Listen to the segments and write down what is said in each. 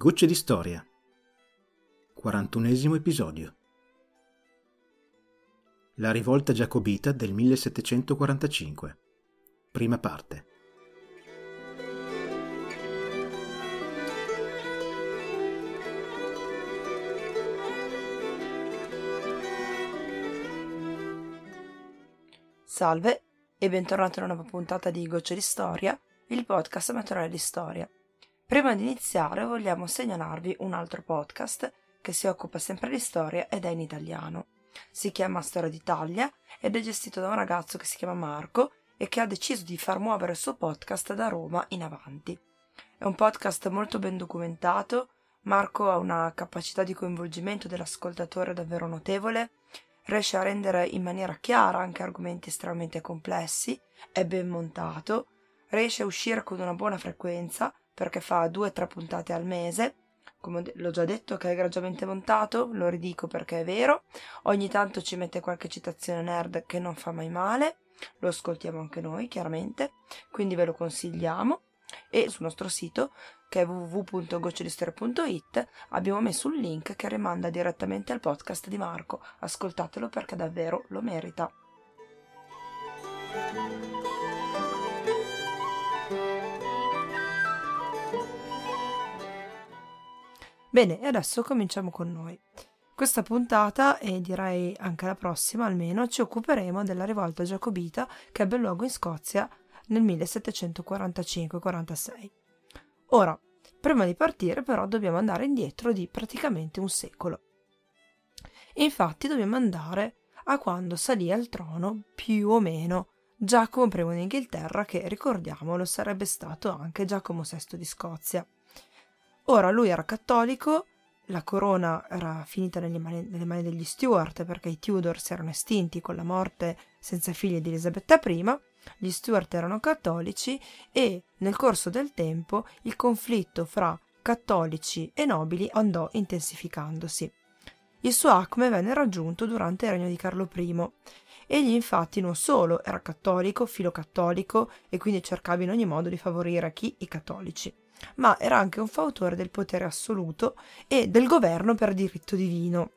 Gocce di storia. 41 episodio. La rivolta giacobita del 1745. Prima parte. Salve e bentornati a una nuova puntata di Gocce di Storia, il podcast amatoriale di storia. Prima di iniziare vogliamo segnalarvi un altro podcast che si occupa sempre di storia ed è in italiano. Si chiama Storia d'Italia ed è gestito da un ragazzo che si chiama Marco e che ha deciso di far muovere il suo podcast da Roma in avanti. È un podcast molto ben documentato, Marco ha una capacità di coinvolgimento dell'ascoltatore davvero notevole, riesce a rendere in maniera chiara anche argomenti estremamente complessi, è ben montato, riesce a uscire con una buona frequenza perché fa due o tre puntate al mese. Come l'ho già detto che è egregiamente montato, lo ridico perché è vero. Ogni tanto ci mette qualche citazione nerd che non fa mai male. Lo ascoltiamo anche noi, chiaramente, quindi ve lo consigliamo. E sul nostro sito, che è www.gocciolistoria.it, abbiamo messo un link che rimanda direttamente al podcast di Marco. Ascoltatelo perché davvero lo merita. Bene, e adesso cominciamo con noi. Questa puntata, e direi anche la prossima almeno, ci occuperemo della rivolta giacobita che ebbe luogo in Scozia nel 1745-46. Ora, prima di partire però dobbiamo andare indietro di praticamente un secolo. Infatti dobbiamo andare a quando salì al trono più o meno Giacomo I d'Inghilterra che, ricordiamolo, sarebbe stato anche Giacomo VI di Scozia. Ora lui era cattolico, la corona era finita nelle mani, nelle mani, degli Stuart perché i Tudor si erano estinti con la morte senza figli di Elisabetta I, gli Stuart erano cattolici e nel corso del tempo il conflitto fra cattolici e nobili andò intensificandosi. Il suo acme venne raggiunto durante il regno di Carlo I. Egli infatti non solo era cattolico, filocattolico e quindi cercava in ogni modo di favorire chi? I cattolici ma era anche un fautore del potere assoluto e del governo per diritto divino.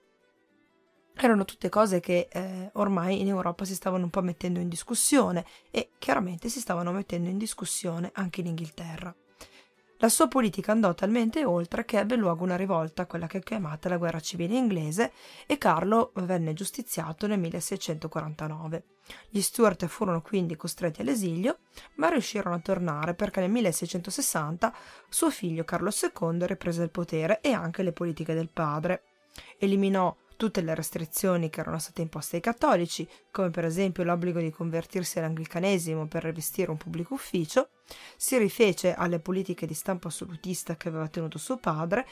Erano tutte cose che eh, ormai in Europa si stavano un po' mettendo in discussione e chiaramente si stavano mettendo in discussione anche in Inghilterra. La sua politica andò talmente oltre che ebbe luogo una rivolta, quella che è chiamata la guerra civile inglese, e Carlo venne giustiziato nel 1649. Gli Stuart furono quindi costretti all'esilio, ma riuscirono a tornare perché nel 1660 suo figlio Carlo II riprese il potere e anche le politiche del padre. Eliminò tutte le restrizioni che erano state imposte ai cattolici, come per esempio l'obbligo di convertirsi all'anglicanesimo per rivestire un pubblico ufficio, si rifece alle politiche di stampo assolutista che aveva tenuto suo padre,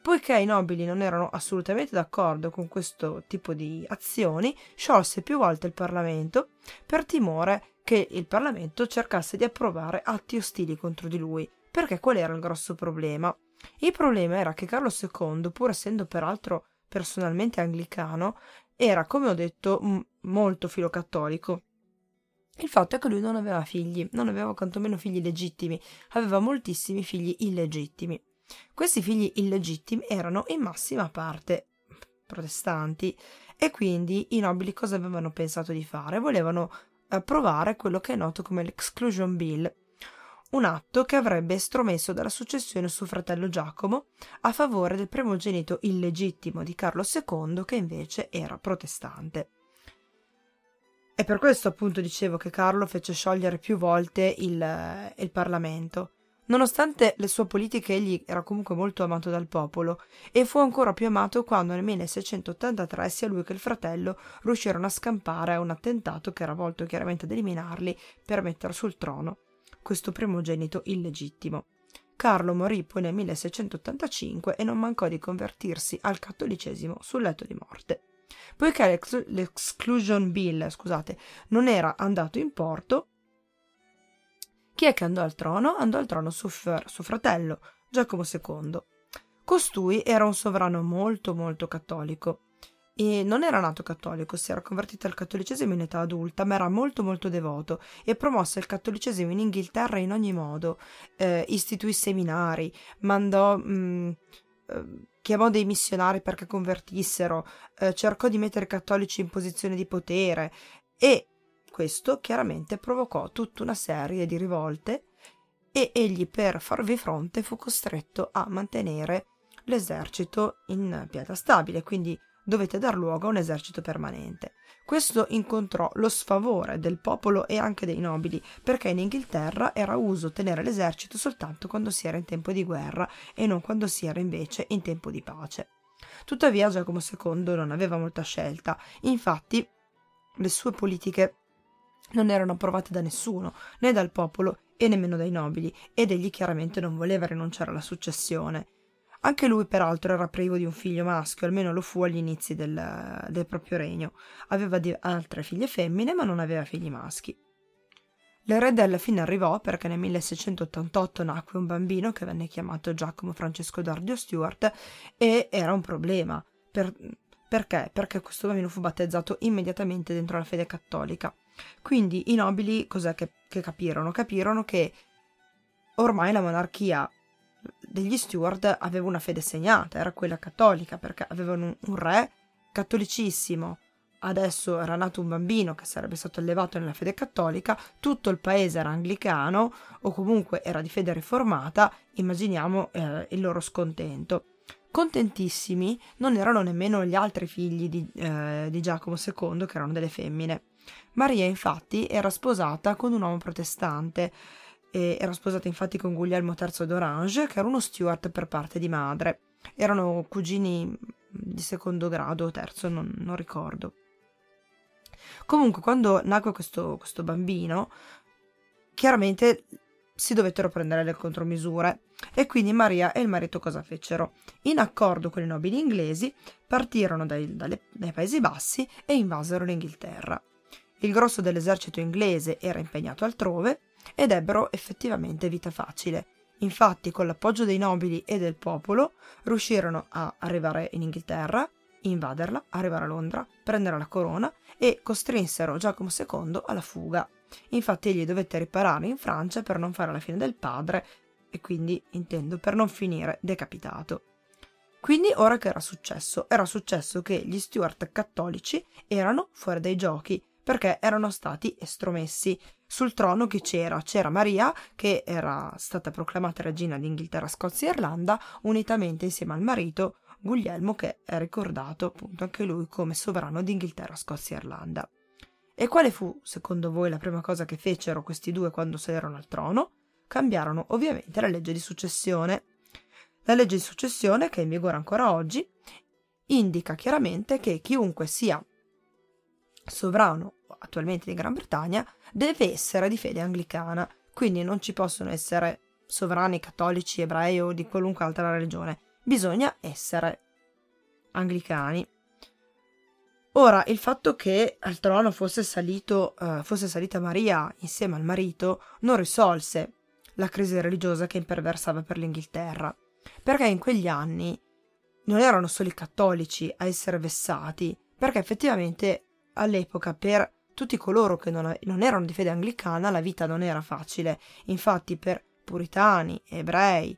poiché i nobili non erano assolutamente d'accordo con questo tipo di azioni, sciolse più volte il Parlamento per timore che il Parlamento cercasse di approvare atti ostili contro di lui. Perché qual era il grosso problema? Il problema era che Carlo II, pur essendo peraltro personalmente anglicano, era, come ho detto, m- molto filocattolico. Il fatto è che lui non aveva figli, non aveva quantomeno figli legittimi, aveva moltissimi figli illegittimi. Questi figli illegittimi erano in massima parte protestanti e quindi i nobili cosa avevano pensato di fare? Volevano approvare quello che è noto come l'Exclusion Bill, un atto che avrebbe estromesso dalla successione suo fratello Giacomo a favore del primogenito illegittimo di Carlo II che invece era protestante. È per questo appunto dicevo che Carlo fece sciogliere più volte il, il Parlamento. Nonostante le sue politiche egli era comunque molto amato dal popolo e fu ancora più amato quando nel 1683 sia lui che il fratello riuscirono a scampare a un attentato che era volto chiaramente ad eliminarli per mettere sul trono questo primogenito illegittimo. Carlo morì poi nel 1685 e non mancò di convertirsi al cattolicesimo sul letto di morte. Poiché l'Exclusion Bill scusate, non era andato in porto, chi è che andò al trono? Andò al trono suo, suo fratello, Giacomo II. Costui era un sovrano molto molto cattolico e non era nato cattolico, si era convertito al cattolicesimo in età adulta, ma era molto molto devoto e promosse il cattolicesimo in Inghilterra in ogni modo, eh, istituì seminari, mandò, mh, mm, eh, chiamò dei missionari perché convertissero, eh, cercò di mettere i cattolici in posizione di potere e questo chiaramente provocò tutta una serie di rivolte e egli per farvi fronte fu costretto a mantenere l'esercito in pianta stabile, quindi dovette dar luogo a un esercito permanente. Questo incontrò lo sfavore del popolo e anche dei nobili, perché in Inghilterra era uso tenere l'esercito soltanto quando si era in tempo di guerra e non quando si era invece in tempo di pace. Tuttavia Giacomo II non aveva molta scelta, infatti le sue politiche non erano approvate da nessuno, né dal popolo e nemmeno dai nobili, ed egli chiaramente non voleva rinunciare alla successione. Anche lui, peraltro, era privo di un figlio maschio, almeno lo fu agli inizi del, del proprio regno. Aveva di, altre figlie femmine, ma non aveva figli maschi. L'erede alla fine arrivò perché nel 1688 nacque un bambino che venne chiamato Giacomo Francesco d'Ardio Stuart e era un problema. Per, perché? Perché questo bambino fu battezzato immediatamente dentro la fede cattolica. Quindi i nobili cos'è che, che capirono? Capirono che ormai la monarchia degli Stuart aveva una fede segnata, era quella cattolica, perché avevano un, re cattolicissimo. Adesso era nato un bambino che sarebbe stato allevato nella fede cattolica, tutto il paese era anglicano o comunque era di fede riformata, immaginiamo eh, il loro scontento. Contentissimi non erano nemmeno gli altri figli di, eh, di Giacomo II, che erano delle femmine. Maria infatti era sposata con un uomo protestante, e era sposata infatti con Guglielmo III d'Orange, che era uno steward per parte di madre. Erano cugini di secondo grado o terzo, non, non ricordo. Comunque, quando nacque questo, questo bambino, chiaramente si dovettero prendere le contromisure e quindi Maria e il marito cosa fecero? In accordo con i nobili inglesi partirono dai, dalle, dai Paesi Bassi e invasero l'Inghilterra. Il grosso dell'esercito inglese era impegnato altrove ed ebbero effettivamente vita facile. Infatti, con l'appoggio dei nobili e del popolo, riuscirono a arrivare in Inghilterra, invaderla, arrivare a Londra, prendere la corona e costrinsero Giacomo II alla fuga. Infatti egli dovette riparare in Francia per non fare la fine del padre e quindi, intendo, per non finire decapitato. Quindi ora che era successo? Era successo che gli Stuart cattolici erano fuori dai giochi perché erano stati estromessi. Sul trono che c'era? C'era Maria, che era stata proclamata regina d'Inghilterra, Scozia e Irlanda, unitamente insieme al marito Guglielmo, che è ricordato appunto anche lui come sovrano d'Inghilterra, Scozia e Irlanda. E quale fu, secondo voi, la prima cosa che fecero questi due quando sederono al trono? Cambiarono ovviamente la legge di successione. La legge di successione, che è in vigore ancora oggi, indica chiaramente che chiunque sia sovrano attualmente di Gran Bretagna deve essere di fede anglicana, quindi non ci possono essere sovrani cattolici, ebrei o di qualunque altra religione, bisogna essere anglicani. Ora, il fatto che al trono fosse, salito, uh, fosse salita Maria insieme al marito non risolse la crisi religiosa che imperversava per l'Inghilterra, perché in quegli anni non erano solo i cattolici a essere vessati, perché effettivamente all'epoca per tutti coloro che non, non, erano di fede anglicana la vita non era facile. Infatti per puritani, ebrei,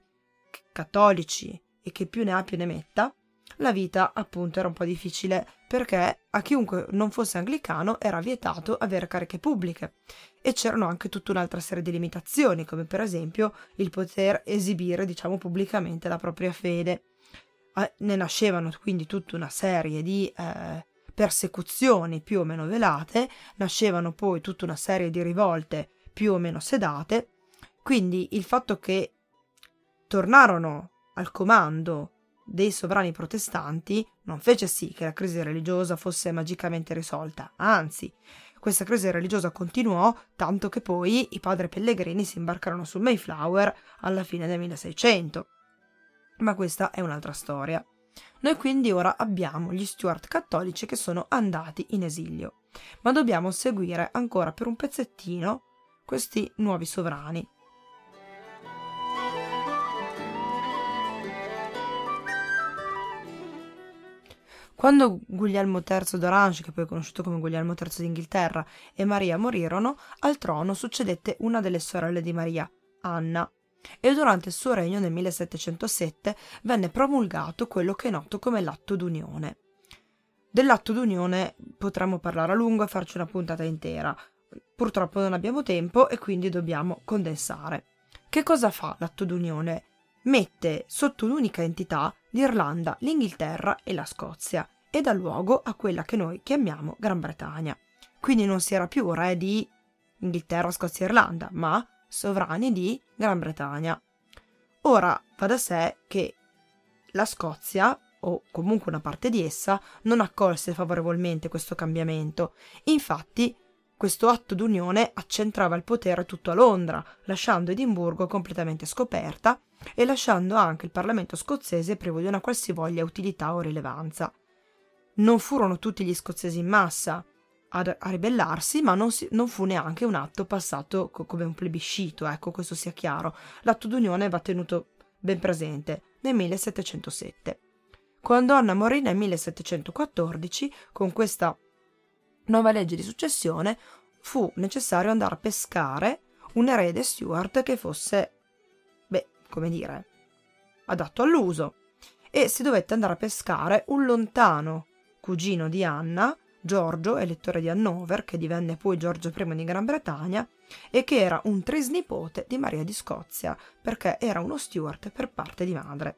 cattolici e che più ne ha più ne metta, la vita appunto era un po' difficile perché a chiunque non fosse anglicano era vietato avere cariche pubbliche e c'erano anche tutta un'altra serie di limitazioni come per esempio il poter esibire diciamo pubblicamente la propria fede. ne nascevano quindi tutta una serie di eh, persecuzioni più o meno velate, nascevano poi tutta una serie di rivolte più o meno sedate, quindi il fatto che tornarono al comando dei sovrani protestanti non fece sì che la crisi religiosa fosse magicamente risolta, anzi, questa crisi religiosa continuò tanto che poi i padri pellegrini si imbarcarono sul Mayflower alla fine del 1600. Ma questa è un'altra storia. Noi quindi ora abbiamo gli Stuart cattolici che sono andati in esilio, ma dobbiamo seguire ancora per un pezzettino questi nuovi sovrani. Quando Guglielmo III d'Orange, che poi è conosciuto come Guglielmo III d'Inghilterra, e Maria morirono, al trono succedette una delle sorelle di Maria, Anna, e durante il suo regno nel 1707 venne promulgato quello che è noto come l'atto d'unione. Dell'atto d'unione potremmo parlare a lungo e farci una puntata intera. Purtroppo non abbiamo tempo e quindi dobbiamo condensare. Che cosa fa l'atto d'unione? Mette sotto un'unica entità l'Irlanda, l'Inghilterra e la Scozia e dà luogo a quella che noi chiamiamo Gran Bretagna. Quindi non si era più re di Inghilterra, Scozia e Irlanda, ma sovrani di Gran Bretagna. Ora va da sé che la Scozia, o comunque una parte di essa, non accolse favorevolmente questo cambiamento. Infatti, questo atto d'unione accentrava il potere tutto a Londra, lasciando Edimburgo completamente scoperta e lasciando anche il Parlamento scozzese privo di una qualsivoglia utilità o rilevanza. Non furono tutti gli scozzesi in massa, a, a ribellarsi, ma non, si, non, fu neanche un atto passato co- come un plebiscito, ecco, questo sia chiaro. L'atto d'unione va tenuto ben presente nel 1707. Quando Anna morì nel 1714, con questa nuova legge di successione, fu necessario andare a pescare un erede Stuart che fosse, beh, come dire, adatto all'uso. E si dovette andare a pescare un lontano cugino di Anna, Giorgio, elettore di Hannover, che divenne poi Giorgio I di Gran Bretagna, e che era un trisnipote di Maria di Scozia, perché era uno Stuart per parte di madre,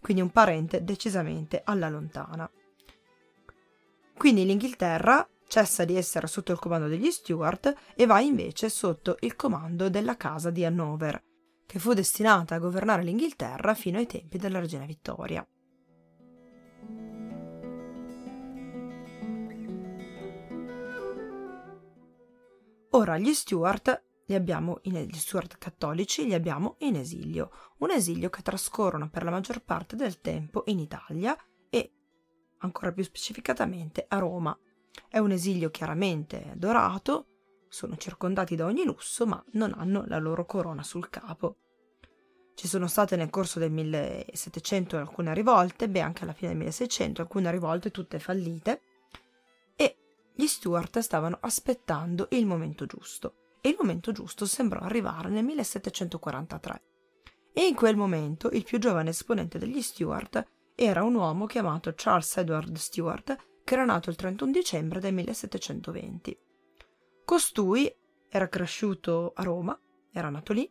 quindi un parente decisamente alla lontana. Quindi l'Inghilterra cessa di essere sotto il comando degli Stuart e va invece sotto il comando della casa di Hannover, che fu destinata a governare l'Inghilterra fino ai tempi della regina Vittoria. Ora gli Stuart li abbiamo in, gli Stuart cattolici li abbiamo in esilio, un esilio che trascorrono per la maggior parte del tempo in Italia e ancora più specificatamente a Roma. È un esilio chiaramente dorato, sono circondati da ogni lusso, ma non hanno la loro corona sul capo. Ci sono state nel corso del 1700 alcune rivolte, beh anche alla fine del 1600 alcune rivolte tutte fallite, gli Stuart stavano aspettando il momento giusto e il momento giusto sembrò arrivare nel 1743. E in quel momento il più giovane esponente degli Stuart era un uomo chiamato Charles Edward Stuart, che era nato il 31 dicembre del 1720. Costui era cresciuto a Roma, era nato lì,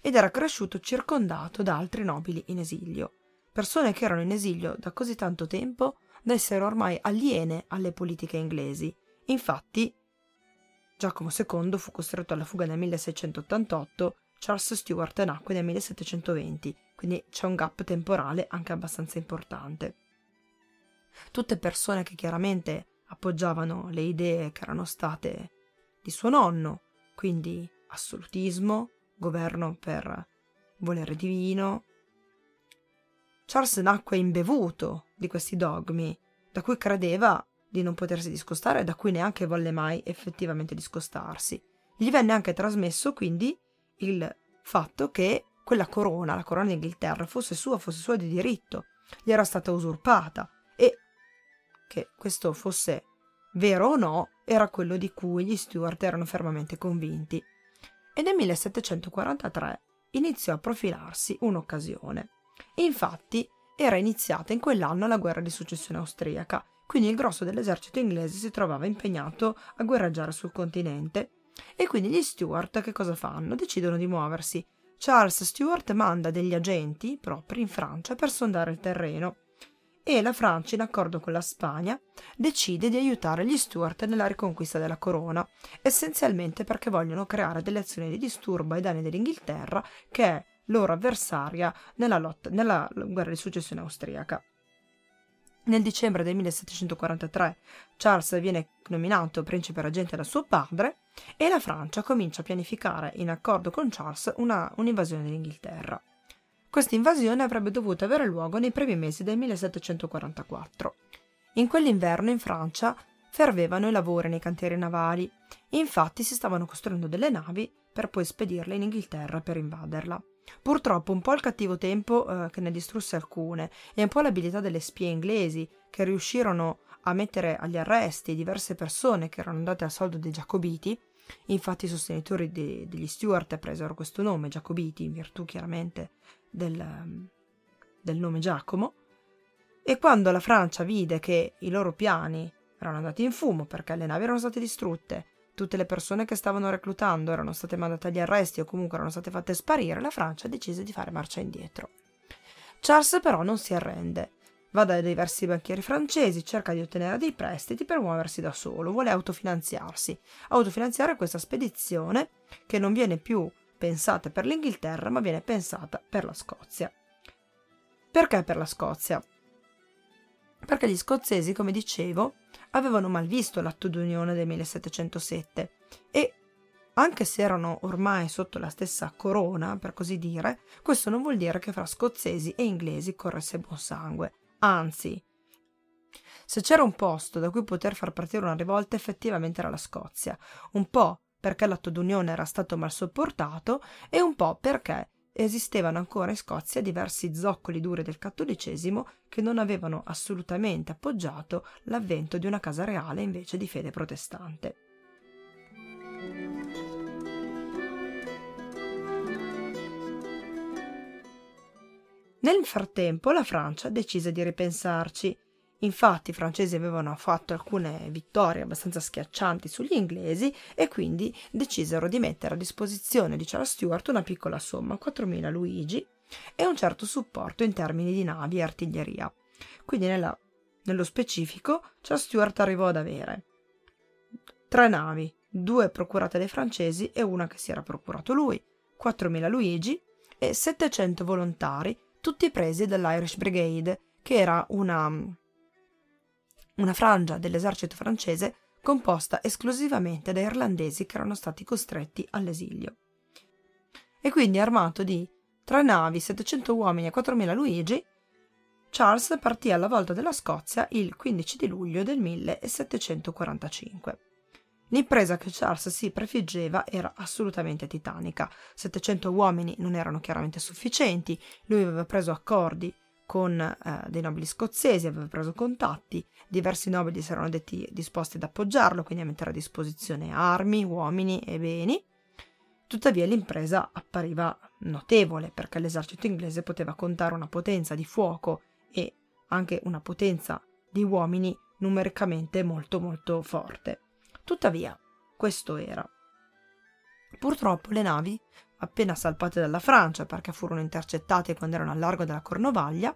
ed era cresciuto circondato da altri nobili in esilio, persone che erano in esilio da così tanto tempo da essere ormai aliene alle politiche inglesi. Infatti, Giacomo II fu costretto alla fuga nel 1688, Charles Stuart nacque nel 1720, quindi c'è un gap temporale anche abbastanza importante. Tutte persone che chiaramente appoggiavano le idee che erano state di suo nonno, quindi assolutismo, governo per volere divino, Charles nacque imbevuto di questi dogmi, da cui credeva di non potersi discostare da cui neanche volle mai effettivamente discostarsi. Gli venne anche trasmesso quindi il fatto che quella corona, la corona d'Inghilterra, fosse sua, fosse sua di diritto, gli era stata usurpata e che questo fosse vero o no era quello di cui gli Stuart erano fermamente convinti. E nel 1743 iniziò a profilarsi un'occasione. Infatti era iniziata in quell'anno la guerra di successione austriaca, quindi il grosso dell'esercito inglese si trovava impegnato a guerreggiare sul continente. E quindi gli Stuart che cosa fanno? Decidono di muoversi. Charles Stuart manda degli agenti propri in Francia per sondare il terreno e la Francia, in accordo con la Spagna, decide di aiutare gli Stuart nella riconquista della corona, essenzialmente perché vogliono creare delle azioni di disturbo ai danni dell'Inghilterra, che è loro avversaria nella, lotta, nella guerra di successione austriaca. Nel dicembre del 1743 Charles viene nominato principe reggente da suo padre e la Francia comincia a pianificare, in accordo con Charles, una, un'invasione dell'Inghilterra. Questa invasione avrebbe dovuto avere luogo nei primi mesi del 1744. In quell'inverno in Francia fervevano i lavori nei cantieri navali, infatti si stavano costruendo delle navi per poi spedirle in Inghilterra per invaderla. Purtroppo un po' il cattivo tempo eh, che ne distrusse alcune e un po' l'abilità delle spie inglesi che riuscirono a mettere agli arresti diverse persone che erano andate al soldo dei Giacobiti. Infatti i sostenitori de- degli Stuart presero questo nome, Giacobiti, in virtù chiaramente del, del nome Giacomo. E quando la Francia vide che i loro piani erano andati in fumo perché le navi erano state distrutte, tutte le persone che stavano reclutando erano state mandate agli arresti o comunque erano state fatte sparire, la Francia decise di fare marcia indietro. Charles però non si arrende. Va da diversi banchieri francesi, cerca di ottenere dei prestiti per muoversi da solo, vuole autofinanziarsi, autofinanziare questa spedizione che non viene più pensata per l'Inghilterra ma viene pensata per la Scozia. Perché per la Scozia? Perché gli scozzesi, come dicevo, avevano mal visto l'atto d'unione del 1707 e anche se erano ormai sotto la stessa corona, per così dire, questo non vuol dire che fra scozzesi e inglesi corresse buon sangue. Anzi, se c'era un posto da cui poter far partire una rivolta, effettivamente era la Scozia. Un po' perché l'atto d'unione era stato mal sopportato e un po' perché esistevano ancora in Scozia diversi zoccoli duri del cattolicesimo che non avevano assolutamente appoggiato l'avvento di una casa reale invece di fede protestante. Nel frattempo la Francia decise di ripensarci. Infatti i francesi avevano fatto alcune vittorie abbastanza schiaccianti sugli inglesi e quindi decisero di mettere a disposizione di Charles Stuart una piccola somma, 4.000 luigi, e un certo supporto in termini di navi e artiglieria. Quindi nella, nello specifico Charles Stuart arrivò ad avere tre navi, due procurate dai francesi e una che si era procurato lui, 4.000 luigi e 700 volontari tutti presi dall'Irish Brigade, che era una, una frangia dell'esercito francese composta esclusivamente da irlandesi che erano stati costretti all'esilio. E quindi armato di tre navi, 700 uomini e 4.000 Luigi, Charles partì alla volta della Scozia il 15 di luglio del 1745. L'impresa che Charles si prefiggeva era assolutamente titanica. 700 uomini non erano chiaramente sufficienti, lui aveva preso accordi con eh, dei nobili scozzesi, aveva preso contatti, diversi nobili si erano detti disposti ad appoggiarlo, quindi a mettere a disposizione armi, uomini e beni. Tuttavia l'impresa appariva notevole perché l'esercito inglese poteva contare una potenza di fuoco e anche una potenza di uomini numericamente molto molto forte. Tuttavia, questo era. Purtroppo le navi, appena salpate dalla Francia perché furono intercettate quando erano al largo della Cornovaglia,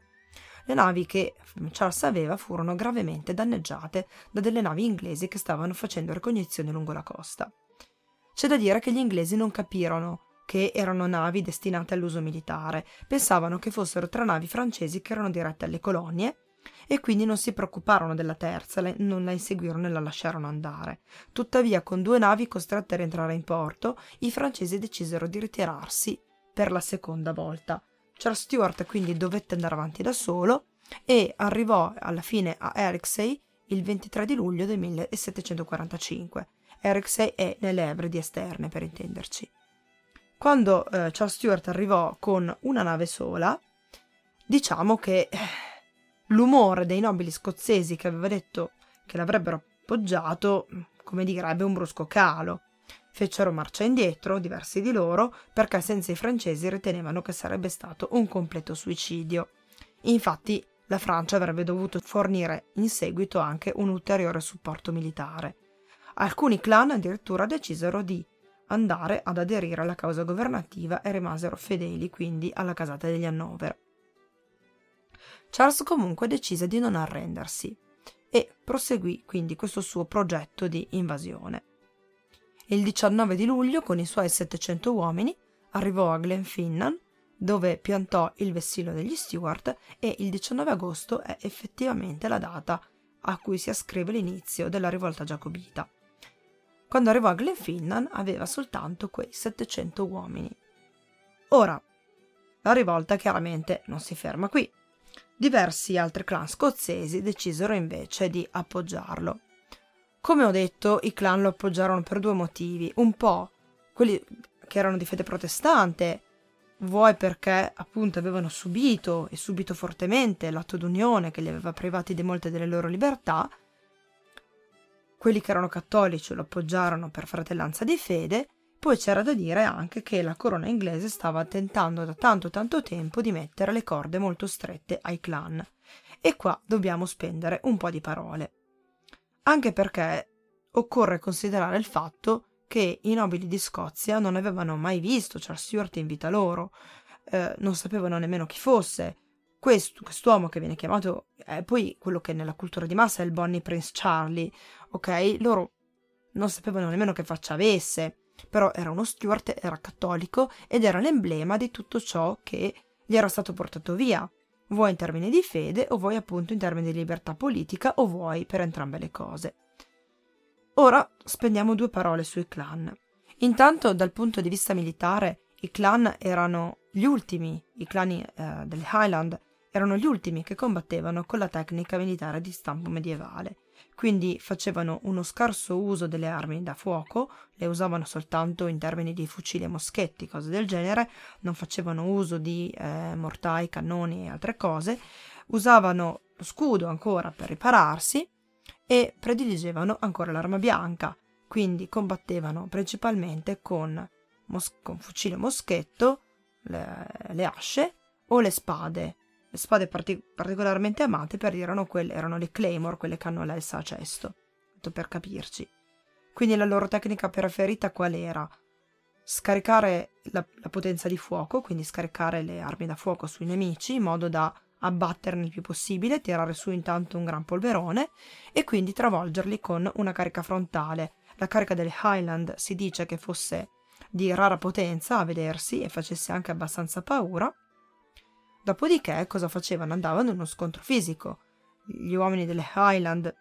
le navi che Charles aveva furono gravemente danneggiate da delle navi inglesi che stavano facendo ricognizione lungo la costa. C'è da dire che gli inglesi non capirono che erano navi destinate all'uso militare, pensavano che fossero tre navi francesi che erano dirette alle colonie e quindi non si preoccuparono della terza, non la inseguirono e la lasciarono andare. Tuttavia, con due navi costrette a rientrare in porto, i francesi decisero di ritirarsi per la seconda volta. Charles Stuart quindi dovette andare avanti da solo e arrivò alla fine a Erixey il 23 di luglio del 1745. Erixey è nelle Ebridi esterne, per intenderci. Quando eh, Charles Stuart arrivò con una nave sola, diciamo che eh, l'umore dei nobili scozzesi che aveva detto che l'avrebbero appoggiato, come direbbe, un brusco calo. Fecero marcia indietro, diversi di loro, perché senza i francesi ritenevano che sarebbe stato un completo suicidio. Infatti, la Francia avrebbe dovuto fornire in seguito anche un ulteriore supporto militare. Alcuni clan addirittura decisero di andare ad aderire alla causa governativa e rimasero fedeli quindi alla casata degli Hannover. Charles comunque decise di non arrendersi e proseguì quindi questo suo progetto di invasione. Il 19 di luglio, con i suoi 700 uomini, arrivò a Glenfinnan, dove piantò il vessillo degli Stuart e il 19 agosto è effettivamente la data a cui si ascrive l'inizio della rivolta giacobita. Quando arrivò a Glenfinnan aveva soltanto quei 700 uomini. Ora, la rivolta chiaramente non si ferma qui. Diversi altri clan scozzesi decisero invece di appoggiarlo. Come ho detto, i clan lo appoggiarono per due motivi. Un po' quelli che erano di fede protestante vuoi perché appunto avevano subito e subito fortemente l'atto d'unione che li aveva privati di molte delle loro libertà, quelli che erano cattolici lo appoggiarono per fratellanza di fede, poi c'era da dire anche che la corona inglese stava tentando da tanto tanto tempo di mettere le corde molto strette ai clan. E qua dobbiamo spendere un po' di parole. Anche perché occorre considerare il fatto che i nobili di Scozia non avevano mai visto Charles Stuart in vita loro, eh, non sapevano nemmeno chi fosse. Questo, quest'uomo che viene chiamato è poi quello che nella cultura di massa è il Bonnie Prince Charlie, ok? Loro non sapevano nemmeno che faccia avesse, però era uno Stuart, era cattolico ed era l'emblema di tutto ciò che gli era stato portato via, vuoi in termini di fede o vuoi appunto in termini di libertà politica o vuoi per entrambe le cose. Ora spendiamo due parole sui clan. Intanto, dal punto di vista militare, i clan erano gli ultimi, i clan eh, delle Highland erano gli ultimi che combattevano con la tecnica militare di stampo medievale. Quindi facevano uno scarso uso delle armi da fuoco, le usavano soltanto in termini di fucili e moschetti, cose del genere, non facevano uso di eh, mortai, cannoni e altre cose, usavano lo scudo ancora per ripararsi e prediligevano ancora l'arma bianca, quindi combattevano principalmente con, mos- con fucile moschetto, le, le, asce o le spade. Spade partic- particolarmente amate per erano, quelle, erano le claymore, quelle che hanno l'elsa a cesto, per capirci. Quindi la loro tecnica preferita qual era? Scaricare la, la potenza di fuoco, quindi scaricare le armi da fuoco sui nemici in modo da abbatterne il più possibile, tirare su intanto un gran polverone e quindi travolgerli con una carica frontale. La carica delle Highland si dice che fosse di rara potenza a vedersi e facesse anche abbastanza paura. Dopodiché cosa facevano? Andavano in uno scontro fisico. Gli uomini delle Highland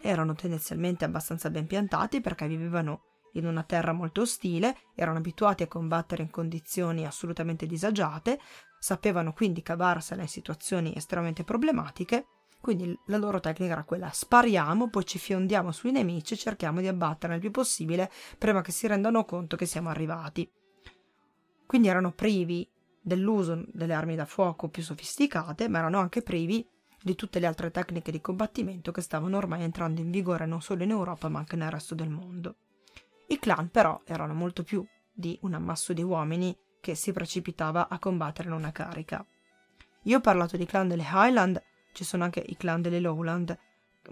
erano tendenzialmente abbastanza ben piantati perché vivevano in una terra molto ostile, erano abituati a combattere in condizioni assolutamente disagiate, sapevano quindi cavarsela in situazioni estremamente problematiche, quindi la loro tecnica era quella spariamo, poi ci fiondiamo sui nemici e cerchiamo di abbattere il più possibile prima che si rendano conto che siamo arrivati. Quindi erano privi dell'uso delle armi da fuoco più sofisticate, ma erano anche privi di tutte le altre tecniche di combattimento che stavano ormai entrando in vigore non solo in Europa ma anche nel resto del mondo. I clan però erano molto più di un ammasso di uomini che si precipitava a combattere in una carica. Io ho parlato di clan delle Highland, ci sono anche i clan delle Lowland,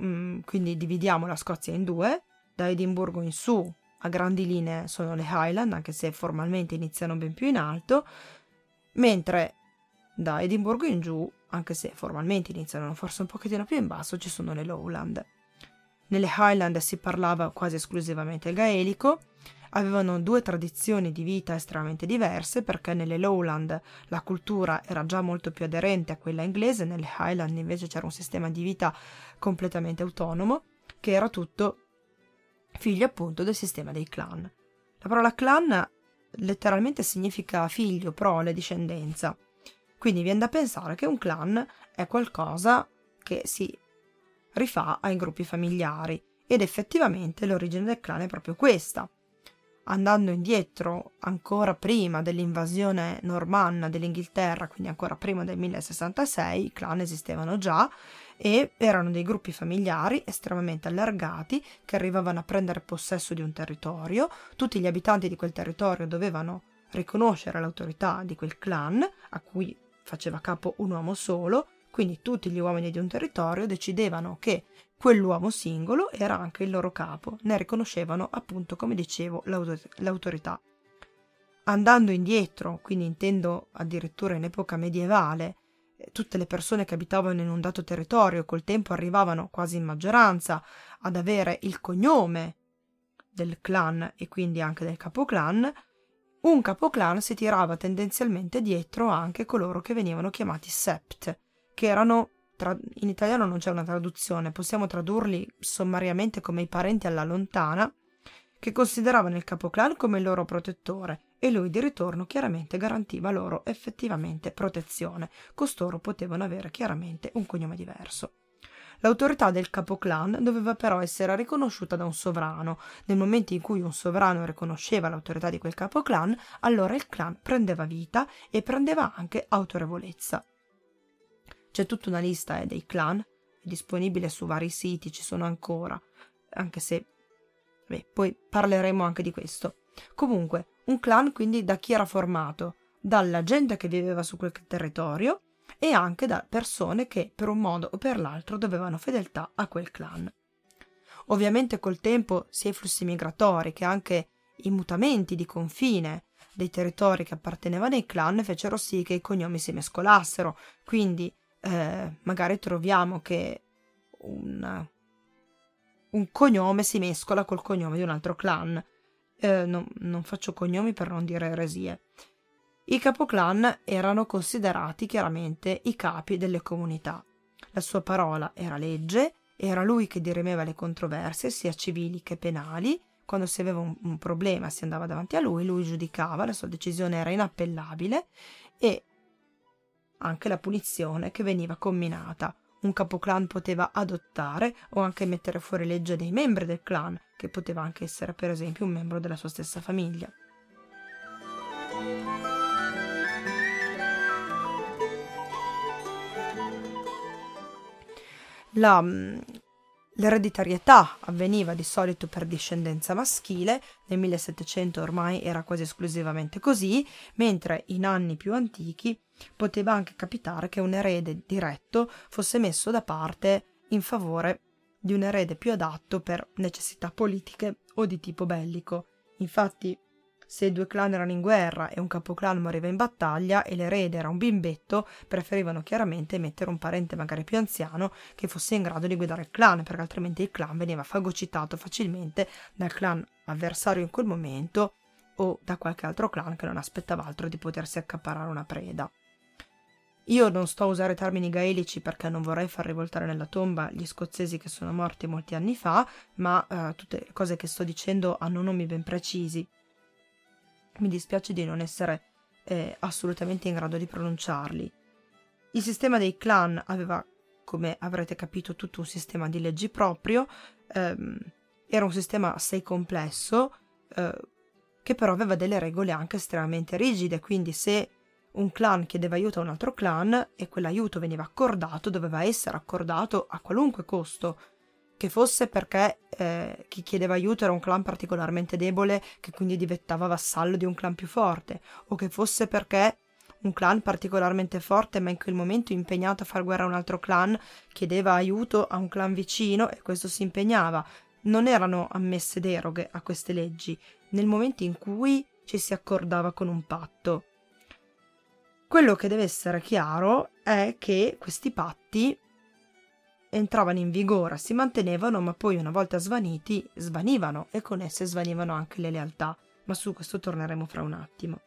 mm, quindi dividiamo la Scozia in due, da Edimburgo in su a grandi linee sono le Highland, anche se formalmente iniziano ben più in alto, mentre da Edimburgo in giù, anche se formalmente iniziano forse un pochettino più in basso, ci sono le Lowland. Nelle Highland si parlava quasi esclusivamente il gaelico, avevano due tradizioni di vita estremamente diverse perché nelle Lowland la cultura era già molto più aderente a quella inglese, nelle Highland invece c'era un sistema di vita completamente autonomo che era tutto figlio appunto del sistema dei clan. La parola clan letteralmente significa figlio, prole, discendenza. Quindi viene da pensare che un clan è qualcosa che si rifà ai gruppi familiari ed effettivamente l'origine del clan è proprio questa. Andando indietro ancora prima dell'invasione normanna dell'Inghilterra, quindi ancora prima del 1066, i clan esistevano già e erano dei gruppi familiari estremamente allargati che arrivavano a prendere possesso di un territorio, tutti gli abitanti di quel territorio dovevano riconoscere l'autorità di quel clan a cui faceva capo un uomo solo. Quindi tutti gli uomini di un territorio decidevano che quell'uomo singolo era anche il loro capo, ne riconoscevano appunto, come dicevo, l'autorità. Andando indietro, quindi intendo addirittura in epoca medievale, tutte le persone che abitavano in un dato territorio col tempo arrivavano quasi in maggioranza ad avere il cognome del clan e quindi anche del capoclan, un capoclan si tirava tendenzialmente dietro anche coloro che venivano chiamati sept, che erano tra... in italiano non c'è una traduzione, possiamo tradurli sommariamente come i parenti alla lontana, che consideravano il capoclan come il loro protettore e lui di ritorno chiaramente garantiva loro effettivamente protezione. Costoro potevano avere chiaramente un cognome diverso. L'autorità del capoclan doveva però essere riconosciuta da un sovrano. Nel momento in cui un sovrano riconosceva l'autorità di quel capoclan, allora il clan prendeva vita e prendeva anche autorevolezza. C'è tutta una lista eh, dei clan, è disponibile su vari siti, ci sono ancora, anche se... Beh, poi parleremo anche di questo. Comunque, un clan quindi da chi era formato? Dalla gente che viveva su quel territorio, e anche da persone che per un modo o per l'altro dovevano fedeltà a quel clan. Ovviamente col tempo sia i flussi migratori che anche i mutamenti di confine dei territori che appartenevano ai clan fecero sì che i cognomi si mescolassero, quindi eh, magari troviamo che un, un, cognome si mescola col cognome di un altro clan. Eh, non, non faccio cognomi per non dire eresie. I capoclan erano considerati chiaramente i capi delle comunità. La sua parola era legge, era lui che dirimeva le controversie, sia civili che penali. Quando si aveva un, un problema si andava davanti a lui, lui giudicava, la sua decisione era inappellabile e anche la punizione che veniva comminata. Un capoclan poteva adottare o anche mettere fuori legge dei membri del clan, che poteva anche essere per esempio un membro della sua stessa famiglia. La, mm, l'ereditarietà avveniva di solito per discendenza maschile, nel 1700 ormai era quasi esclusivamente così, mentre in anni più antichi poteva anche capitare che un erede diretto fosse messo da parte in favore di un erede più adatto per necessità politiche o di tipo bellico. Infatti se due clan erano in guerra e un capoclan moriva in battaglia e l'erede era un bimbetto, preferivano chiaramente mettere un parente magari più anziano che fosse in grado di guidare il clan, perché altrimenti il clan veniva fagocitato facilmente dal clan avversario in quel momento o da qualche altro clan che non aspettava altro di potersi accaparrare una preda. Io non sto a usare termini gaelici perché non vorrei far rivoltare nella tomba gli scozzesi che sono morti molti anni fa, ma eh, tutte le cose che sto dicendo hanno nomi ben precisi mi dispiace di non essere eh, assolutamente in grado di pronunciarli. Il sistema dei clan aveva, come avrete capito, tutto un sistema di leggi proprio, ehm, era un sistema assai complesso, eh, che però aveva delle regole anche estremamente rigide, quindi se un clan chiedeva aiuto a un altro clan e quell'aiuto veniva accordato, doveva essere accordato a qualunque costo, che fosse perché eh, chi chiedeva aiuto era un clan particolarmente debole che quindi diventava vassallo di un clan più forte, o che fosse perché un clan particolarmente forte ma in quel momento impegnato a far guerra a un altro clan chiedeva aiuto a un clan vicino e questo si impegnava. Non erano ammesse deroghe a queste leggi nel momento in cui ci si accordava con un patto. Quello che deve essere chiaro è che questi patti entravano in vigore, si mantenevano, ma poi una volta svaniti, svanivano e con esse svanivano anche le lealtà, ma su questo torneremo fra un attimo.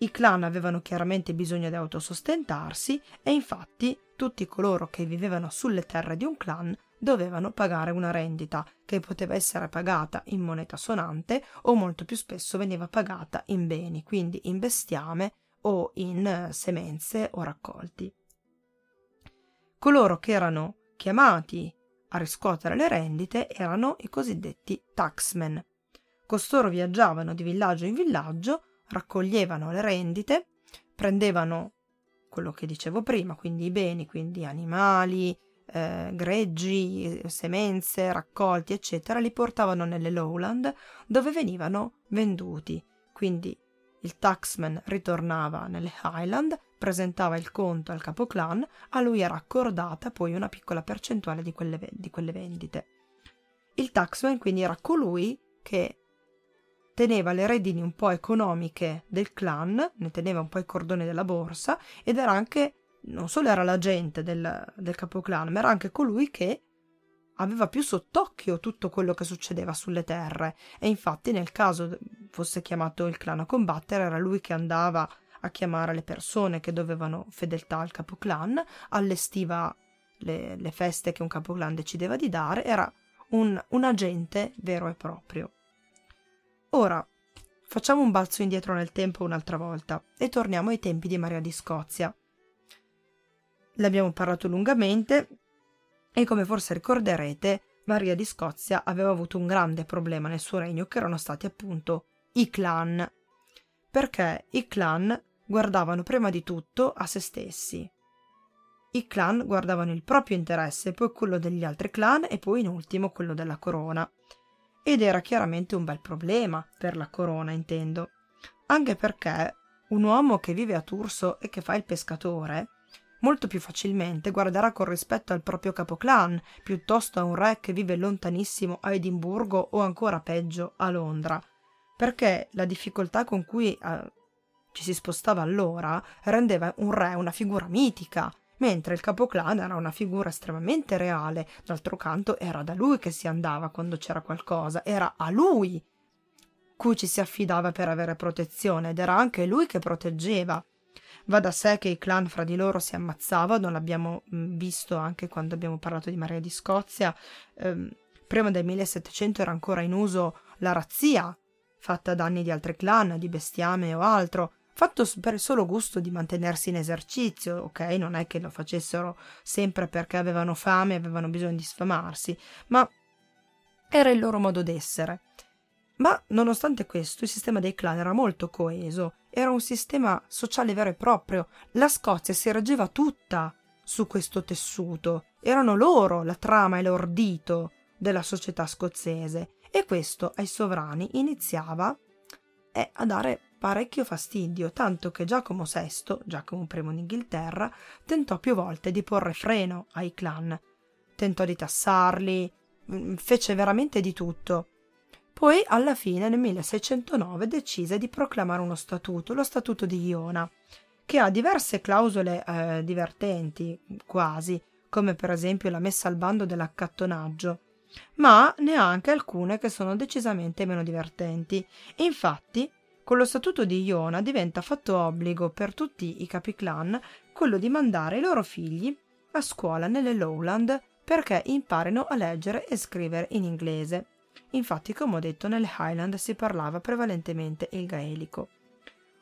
I clan avevano chiaramente bisogno di autosostentarsi e infatti tutti coloro che vivevano sulle terre di un clan dovevano pagare una rendita che poteva essere pagata in moneta sonante o molto più spesso veniva pagata in beni, quindi in bestiame o in semenze o raccolti coloro che erano chiamati a riscuotere le rendite erano i cosiddetti taxmen. Costoro viaggiavano di villaggio in villaggio, raccoglievano le rendite, prendevano quello che dicevo prima, quindi i beni, quindi animali, eh, greggi, semenze, raccolti, eccetera, li portavano nelle lowland dove venivano venduti. Quindi il taxman ritornava nelle Highland, presentava il conto al capoclan, a lui era accordata poi una piccola percentuale di quelle, di quelle vendite. Il taxman quindi era colui che teneva le redini un po' economiche del clan, ne teneva un po' i cordoni della borsa ed era anche, non solo era l'agente del, del capoclan, ma era anche colui che aveva più sott'occhio tutto quello che succedeva sulle terre e infatti nel caso fosse chiamato il clan a combattere era lui che andava a chiamare le persone che dovevano fedeltà al capoclan, allestiva le, le feste che un capoclan decideva di dare, era un, un agente vero e proprio. Ora, facciamo un balzo indietro nel tempo un'altra volta e torniamo ai tempi di Maria di Scozia. L'abbiamo parlato lungamente, E come forse ricorderete, Maria di Scozia aveva avuto un grande problema nel suo regno che erano stati appunto i clan. Perché i clan guardavano prima di tutto a se stessi. I clan guardavano il proprio interesse, poi quello degli altri clan e poi in ultimo quello della corona. Ed era chiaramente un bel problema per la corona, intendo. Anche perché un uomo che vive a Turso e che fa il pescatore molto più facilmente guarderà con rispetto al proprio capoclan piuttosto a un re che vive lontanissimo a Edimburgo o ancora peggio a Londra, perché la difficoltà con cui eh, ci si spostava allora rendeva un re una figura mitica, mentre il capoclan era una figura estremamente reale. D'altro canto era da lui che si andava quando c'era qualcosa, era a lui cui ci si affidava per avere protezione ed era anche lui che proteggeva. Va da sé che i clan fra di loro si ammazzavano, l'abbiamo mm, visto anche quando abbiamo parlato di Maria di Scozia. Ehm, prima del 1700 era ancora in uso la razzia, fatta a danni di altri clan, di bestiame o altro, fatto per il solo gusto di mantenersi in esercizio, ok? Non è che lo facessero sempre perché avevano fame avevano bisogno di sfamarsi, ma era il loro modo d'essere. Ma nonostante questo, il sistema dei clan era molto coeso, era un sistema sociale vero e proprio. La Scozia si reggeva tutta su questo tessuto. Erano loro la trama e l'ordito della società scozzese e questo ai sovrani iniziava eh, a dare parecchio fastidio, tanto che Giacomo VI, Giacomo I d'Inghilterra, tentò più volte di porre freno ai clan. Tentò di tassarli, mm, fece veramente di tutto. Poi, alla fine, nel 1609, decise di proclamare uno statuto, lo Statuto di Iona, che ha diverse clausole eh, divertenti, quasi, come per esempio la messa al bando dell'accattonaggio, ma ne ha anche alcune che sono decisamente meno divertenti. Infatti, con lo statuto di Iona diventa fatto obbligo per tutti i capiclan quello di mandare i loro figli a scuola nelle Lowland perché imparino a leggere e scrivere in inglese. Infatti, come ho detto, nelle Highland si parlava prevalentemente il gaelico.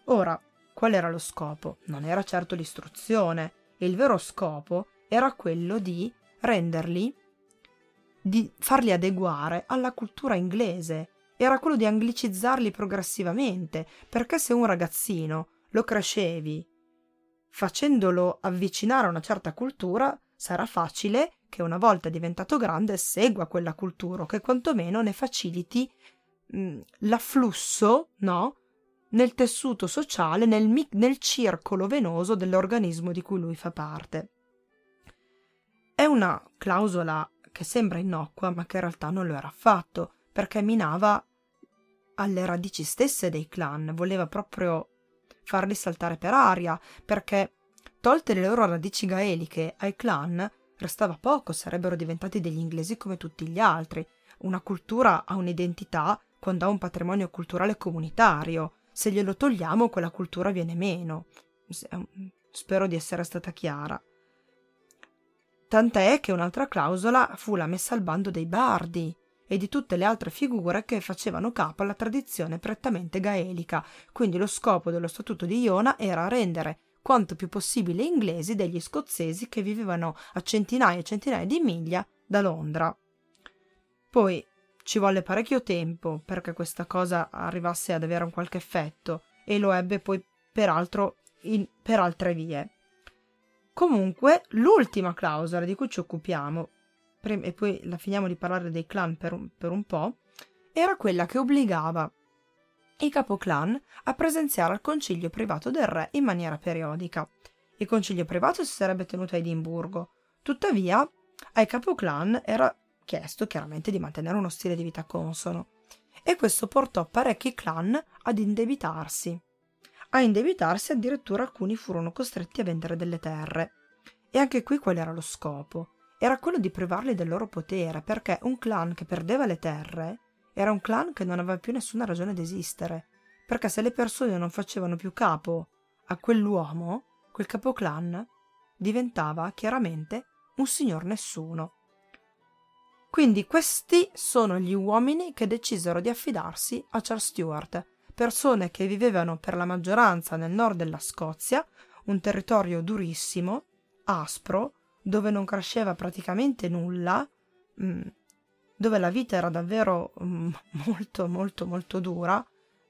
Ora, qual era lo scopo? Non era certo l'istruzione, il vero scopo era quello di renderli, di farli adeguare alla cultura inglese era quello di anglicizzarli progressivamente, perché se un ragazzino lo crescevi facendolo avvicinare a una certa cultura, sarà facile che una volta diventato grande segua quella cultura o che quantomeno ne faciliti mh, l'afflusso, no? Nel tessuto sociale, nel, nel circolo venoso dell'organismo di cui lui fa parte. È una clausola che sembra innocua, ma che in realtà non lo era affatto, perché minava alle radici stesse dei clan, voleva proprio farli saltare per aria, perché tolte le loro radici gaeliche ai clan restava poco, sarebbero diventati degli inglesi come tutti gli altri. Una cultura ha un'identità quando ha un patrimonio culturale comunitario. Se glielo togliamo, quella cultura viene meno. Spero di essere stata chiara. Tant'è che un'altra clausola fu la messa al bando dei bardi e di tutte le altre figure che facevano capo alla tradizione prettamente gaelica, quindi lo scopo dello Statuto di Iona era rendere quanto più possibile inglesi degli scozzesi che vivevano a centinaia e centinaia di miglia da Londra. Poi ci volle parecchio tempo perché questa cosa arrivasse ad avere un qualche effetto e lo ebbe poi peraltro in, per altre vie. Comunque, l'ultima clausola di cui ci occupiamo, e poi la finiamo di parlare dei clan per un, per un po', era quella che obbligava i capoclan a presenziare al concilio privato del re in maniera periodica. Il concilio privato si sarebbe tenuto a Edimburgo, tuttavia ai capoclan era chiesto chiaramente di mantenere uno stile di vita consono e questo portò parecchi clan ad indebitarsi a indebitarsi addirittura alcuni furono costretti a vendere delle terre. E anche qui qual era lo scopo? Era quello di privarli del loro potere, perché un clan che perdeva le terre era un clan che non aveva più nessuna ragione d'esistere, perché se le persone non facevano più capo a quell'uomo, quel capoclan diventava chiaramente un signor nessuno. Quindi questi sono gli uomini che decisero di affidarsi a Charles Stuart, persone che vivevano per la maggioranza nel nord della Scozia, un territorio durissimo, aspro, dove non cresceva praticamente nulla, mm, dove la vita era davvero mm, molto molto molto dura,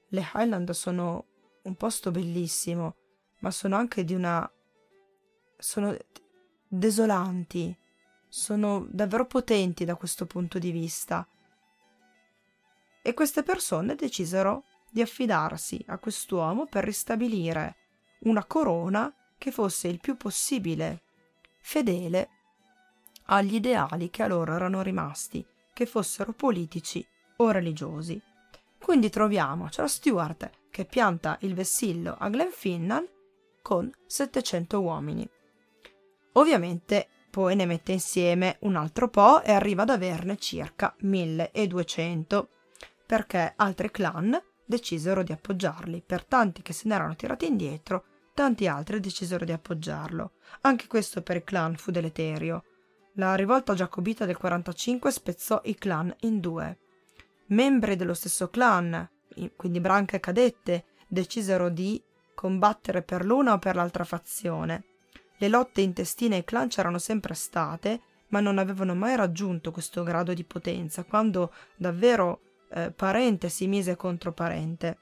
le Highland sono un posto bellissimo, ma sono anche di una... sono desolanti, sono davvero potenti da questo punto di vista. E queste persone decisero di affidarsi a quest'uomo per ristabilire una corona che fosse il più possibile fedele agli ideali che a loro erano rimasti, che fossero politici o religiosi. Quindi troviamo Charles Stewart che pianta il vessillo a Glenfinnan con 700 uomini. Ovviamente poi ne mette insieme un altro po' e arriva ad averne circa 1200, perché altri clan decisero di appoggiarli, per tanti che se ne erano tirati indietro, tanti altri decisero di appoggiarlo. Anche questo per il clan fu deleterio. La rivolta giacobita del 45 spezzò i clan in due. Membri dello stesso clan, quindi branche cadette, decisero di combattere per l'una o per l'altra fazione. Le lotte intestine ai clan c'erano sempre state, ma non avevano mai raggiunto questo grado di potenza, quando davvero eh, parente si mise contro parente.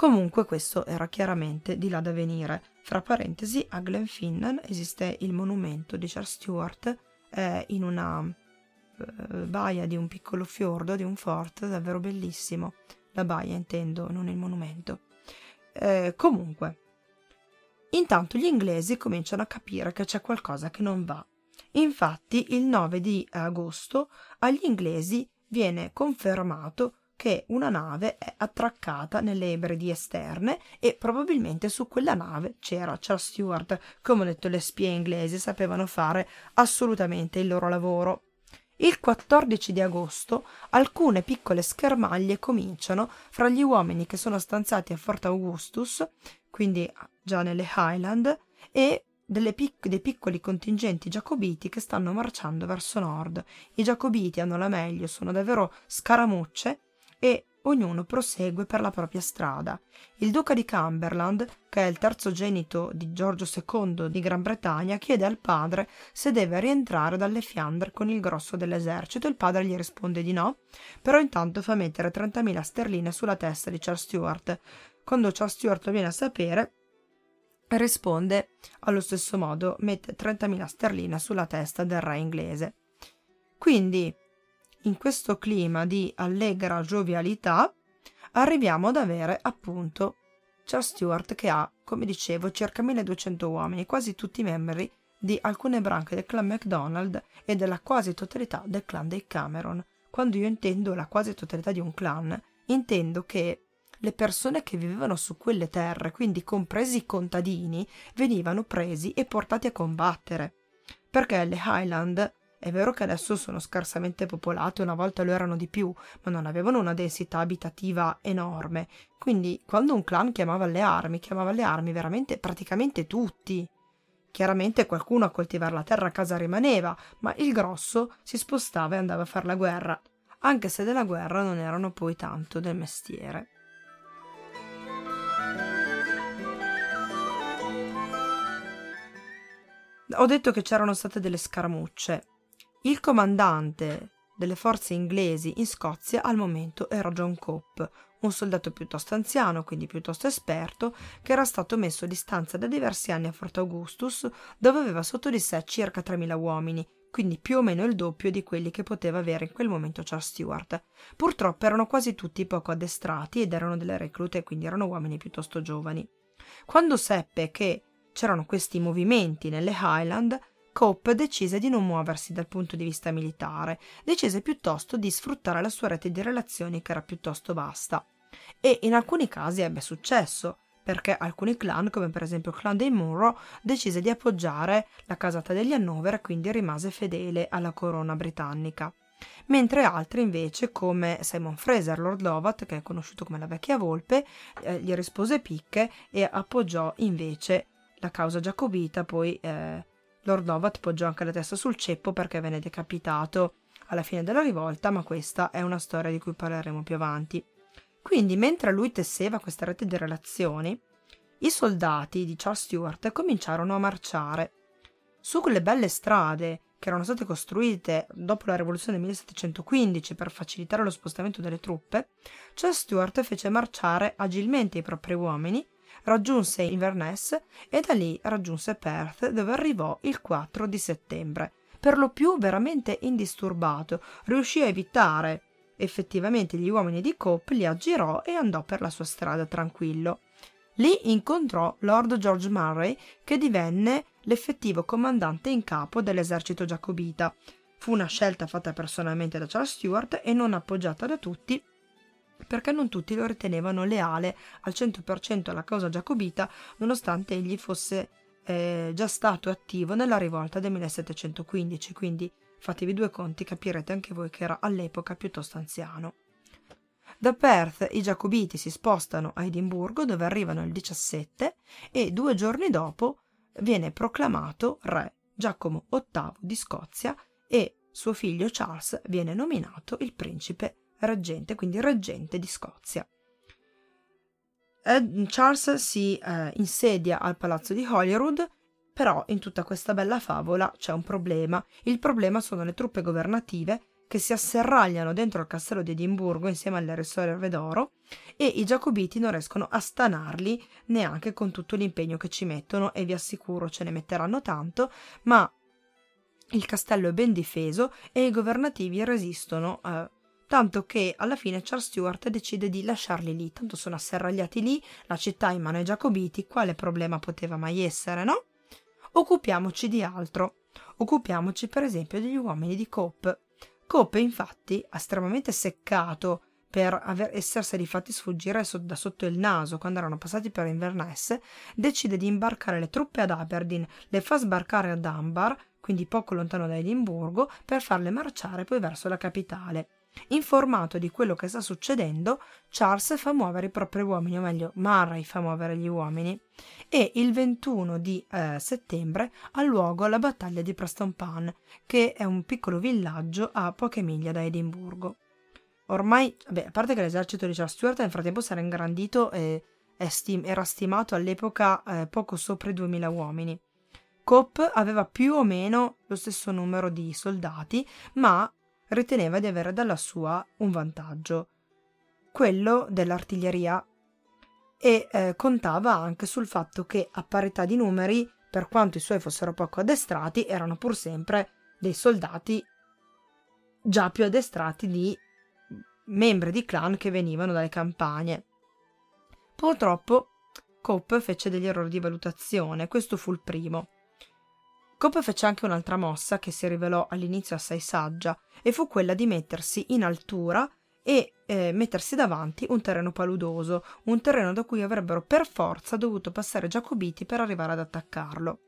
Comunque questo era chiaramente di là da venire. Fra parentesi, a Glenfinnan esiste il monumento di Charles Stewart eh, in una eh, baia di un piccolo fiordo, di un fort davvero bellissimo. La baia intendo, non il monumento. Eh, comunque, intanto gli inglesi cominciano a capire che c'è qualcosa che non va. Infatti, il 9 di agosto agli inglesi viene confermato che una nave è attraccata nelle Ebridi esterne e probabilmente su quella nave c'era Charles Stewart. Come ho detto, le spie inglesi sapevano fare assolutamente il loro lavoro. Il 14 di agosto alcune piccole schermaglie cominciano fra gli uomini che sono stanziati a Fort Augustus, quindi già nelle Highland, e pic- dei piccoli contingenti giacobiti che stanno marciando verso nord. I giacobiti hanno la meglio, sono davvero scaramucce e ognuno prosegue per la propria strada. Il duca di Cumberland, che è il terzogenito di Giorgio II di Gran Bretagna, chiede al padre se deve rientrare dalle Fiandre con il grosso dell'esercito. Il padre gli risponde di no, però intanto fa mettere 30.000 sterline sulla testa di Charles Stuart. Quando Charles Stuart viene a sapere, risponde allo stesso modo, mette 30.000 sterline sulla testa del re inglese. Quindi, in questo clima di allegra giovialità, arriviamo ad avere appunto Charles Stewart che ha, come dicevo, circa 1200 uomini, quasi tutti membri di alcune branche del clan MacDonald e della quasi totalità del clan dei Cameron. Quando io intendo la quasi totalità di un clan, intendo che le persone che vivevano su quelle terre, quindi compresi i contadini, venivano presi e portati a combattere. Perché le Highland è vero che adesso sono scarsamente popolate, una volta lo erano di più, ma non avevano una densità abitativa enorme. Quindi quando un clan chiamava alle armi, chiamava alle armi veramente praticamente tutti. Chiaramente qualcuno a coltivare la terra a casa rimaneva, ma il grosso si spostava e andava a fare la guerra, anche se della guerra non erano poi tanto del mestiere. Ho detto che c'erano state delle scaramucce. Il comandante delle forze inglesi in Scozia al momento era John Cope, un soldato piuttosto anziano, quindi piuttosto esperto, che era stato messo a distanza da diversi anni a Fort Augustus, dove aveva sotto di sé circa 3.000 uomini, quindi più o meno il doppio di quelli che poteva avere in quel momento Charles Stewart. Purtroppo erano quasi tutti poco addestrati ed erano delle reclute, quindi erano uomini piuttosto giovani. Quando seppe che c'erano questi movimenti nelle Highland, Cope decise di non muoversi dal punto di vista militare, decise piuttosto di sfruttare la sua rete di relazioni che era piuttosto vasta. E in alcuni casi ebbe successo, perché alcuni clan, come per esempio il clan dei Munro, decise di appoggiare la casata degli Hannover e quindi rimase fedele alla corona britannica. Mentre altri invece, come Simon Fraser, Lord Lovat, che è conosciuto come la vecchia volpe, eh, gli rispose picche e appoggiò invece la causa giacobita, poi eh, Lord Lovat poggiò anche la testa sul ceppo perché venne decapitato alla fine della rivolta, ma questa è una storia di cui parleremo più avanti. Quindi, mentre lui tesseva questa rete di relazioni, i soldati di Charles Stuart cominciarono a marciare. Su quelle belle strade che erano state costruite dopo la rivoluzione del 1715 per facilitare lo spostamento delle truppe, Charles Stuart fece marciare agilmente i propri uomini, raggiunse Inverness e da lì raggiunse Perth dove arrivò il 4 di settembre. Per lo più veramente indisturbato, riuscì a evitare effettivamente gli uomini di Cope, li aggirò e andò per la sua strada tranquillo. Lì incontrò Lord George Murray, che divenne l'effettivo comandante in capo dell'esercito giacobita. Fu una scelta fatta personalmente da Charles Stuart e non appoggiata da tutti, perché non tutti lo ritenevano leale al 100% alla causa giacobita, nonostante egli fosse eh, già stato attivo nella rivolta del 1715, quindi fatevi due conti, capirete anche voi che era all'epoca piuttosto anziano. Da Perth i giacobiti si spostano a Edimburgo dove arrivano il 17 e due giorni dopo viene proclamato re Giacomo VIII di Scozia e suo figlio Charles viene nominato il principe reggente, quindi reggente di Scozia. Ed Charles si eh, insedia al palazzo di Holyrood, però in tutta questa bella favola c'è un problema. Il problema sono le truppe governative che si asserragliano dentro il castello di Edimburgo insieme alle riserve d'oro e i giacobiti non riescono a stanarli neanche con tutto l'impegno che ci mettono e vi assicuro ce ne metteranno tanto, ma il castello è ben difeso e i governativi resistono, eh, tanto che alla fine Charles Stuart decide di lasciarli lì, tanto sono asserragliati lì, la città in mano ai giacobiti, quale problema poteva mai essere, no? Occupiamoci di altro. Occupiamoci per esempio degli uomini di Cope. Cope, infatti, estremamente seccato per aver, esserseli fatti sfuggire da sotto il naso quando erano passati per Inverness, decide di imbarcare le truppe ad Aberdeen, le fa sbarcare a Dunbar, quindi poco lontano da Edimburgo, per farle marciare poi verso la capitale. Informato di quello che sta succedendo, Charles fa muovere i propri uomini, o meglio, Murray fa muovere gli uomini, e il 21 di eh, settembre ha luogo la battaglia di Prestonpan, che è un piccolo villaggio a poche miglia da Edimburgo. Ormai, beh, a parte che l'esercito di Charles Stuart nel frattempo si era ingrandito e stim- era stimato all'epoca eh, poco sopra i 2000 uomini. Cope aveva più o meno lo stesso numero di soldati, ma riteneva di avere dalla sua un vantaggio, quello dell'artiglieria, e eh, contava anche sul fatto che a parità di numeri, per quanto i suoi fossero poco addestrati, erano pur sempre dei soldati già più addestrati di membri di clan che venivano dalle campagne. Purtroppo Cope fece degli errori di valutazione, questo fu il primo. Cope fece anche un'altra mossa che si rivelò all'inizio assai saggia e fu quella di mettersi in altura e eh, mettersi davanti un terreno paludoso, un terreno da cui avrebbero per forza dovuto passare Giacobiti per arrivare ad attaccarlo.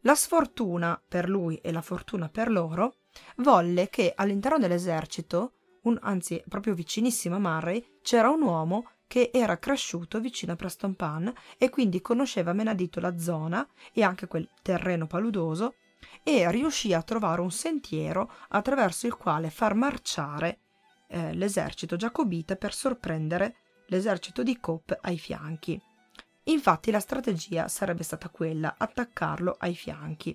La sfortuna per lui e la fortuna per loro volle che all'interno dell'esercito, un, anzi proprio vicinissimo a Murray, c'era un uomo che era cresciuto vicino a Prestonpan e quindi conosceva a menadito la zona e anche quel terreno paludoso e riuscì a trovare un sentiero attraverso il quale far marciare eh, l'esercito giacobita per sorprendere l'esercito di Cope ai fianchi. Infatti la strategia sarebbe stata quella, attaccarlo ai fianchi.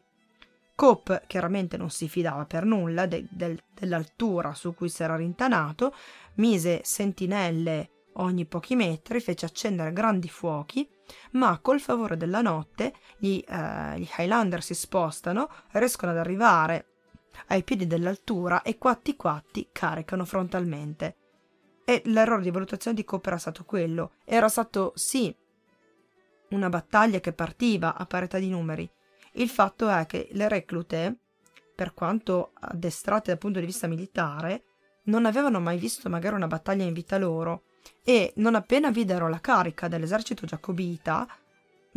Cope chiaramente non si fidava per nulla de- del- dell'altura su cui si era rintanato, mise sentinelle ogni pochi metri, fece accendere grandi fuochi, ma col favore della notte gli, eh, gli Highlander si spostano, riescono ad arrivare ai piedi dell'altura e quatti quatti caricano frontalmente. E l'errore di valutazione di Cope era stato quello. Era stato sì una battaglia che partiva a parità di numeri. Il fatto è che le reclute, per quanto addestrate dal punto di vista militare, non avevano mai visto magari una battaglia in vita loro e non appena videro la carica dell'esercito giacobita,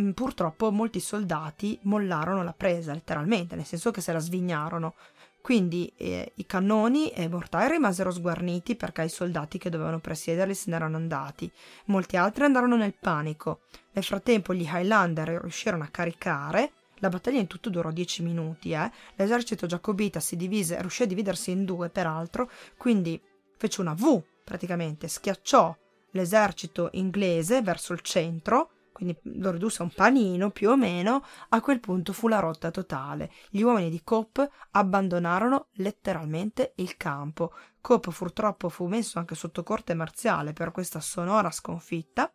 mm, purtroppo molti soldati mollarono la presa, letteralmente, nel senso che se la svignarono. Quindi eh, i cannoni e i mortai rimasero sguarniti perché i soldati che dovevano presiederli se n'erano andati. Molti altri andarono nel panico. Nel frattempo gli Highlander riuscirono a caricare. La battaglia in tutto durò dieci minuti. Eh. L'esercito giacobita si divise, riuscì a dividersi in due peraltro, quindi fece una V praticamente, schiacciò l'esercito inglese verso il centro, quindi lo ridusse a un panino più o meno, a quel punto fu la rotta totale. Gli uomini di Cope abbandonarono letteralmente il campo. Cope purtroppo fu messo anche sotto corte marziale per questa sonora sconfitta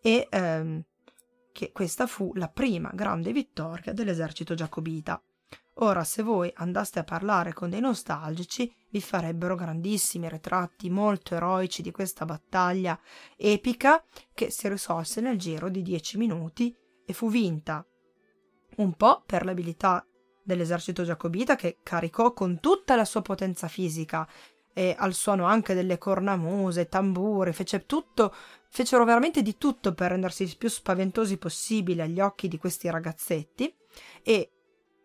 e ehm, che questa fu la prima grande vittoria dell'esercito giacobita. Ora, se voi andaste a parlare con dei nostalgici, vi farebbero grandissimi ritratti molto eroici di questa battaglia epica che si risolse nel giro di dieci minuti e fu vinta. Un po' per l'abilità dell'esercito giacobita che caricò con tutta la sua potenza fisica e al suono anche delle cornamuse, tamburi, fece tutto, fecero veramente di tutto per rendersi più spaventosi possibile agli occhi di questi ragazzetti e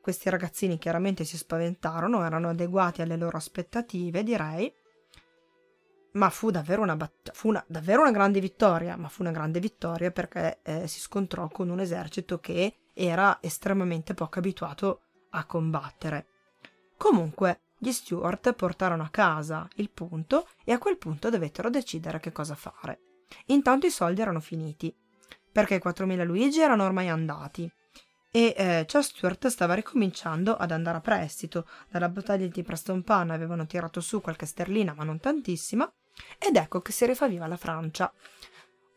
questi ragazzini chiaramente si spaventarono, erano adeguati alle loro aspettative, direi. Ma fu davvero una, batt- fu una, davvero una grande vittoria, ma fu una grande vittoria perché eh, si scontrò con un esercito che era estremamente poco abituato a combattere. Comunque, gli Stuart portarono a casa il punto e a quel punto dovettero decidere che cosa fare. Intanto i soldi erano finiti, perché i 4.000 Luigi erano ormai andati e eh, Charles Stuart stava ricominciando ad andare a prestito. Dalla battaglia di Preston Pan avevano tirato su qualche sterlina, ma non tantissima, ed ecco che si rifaviva la Francia.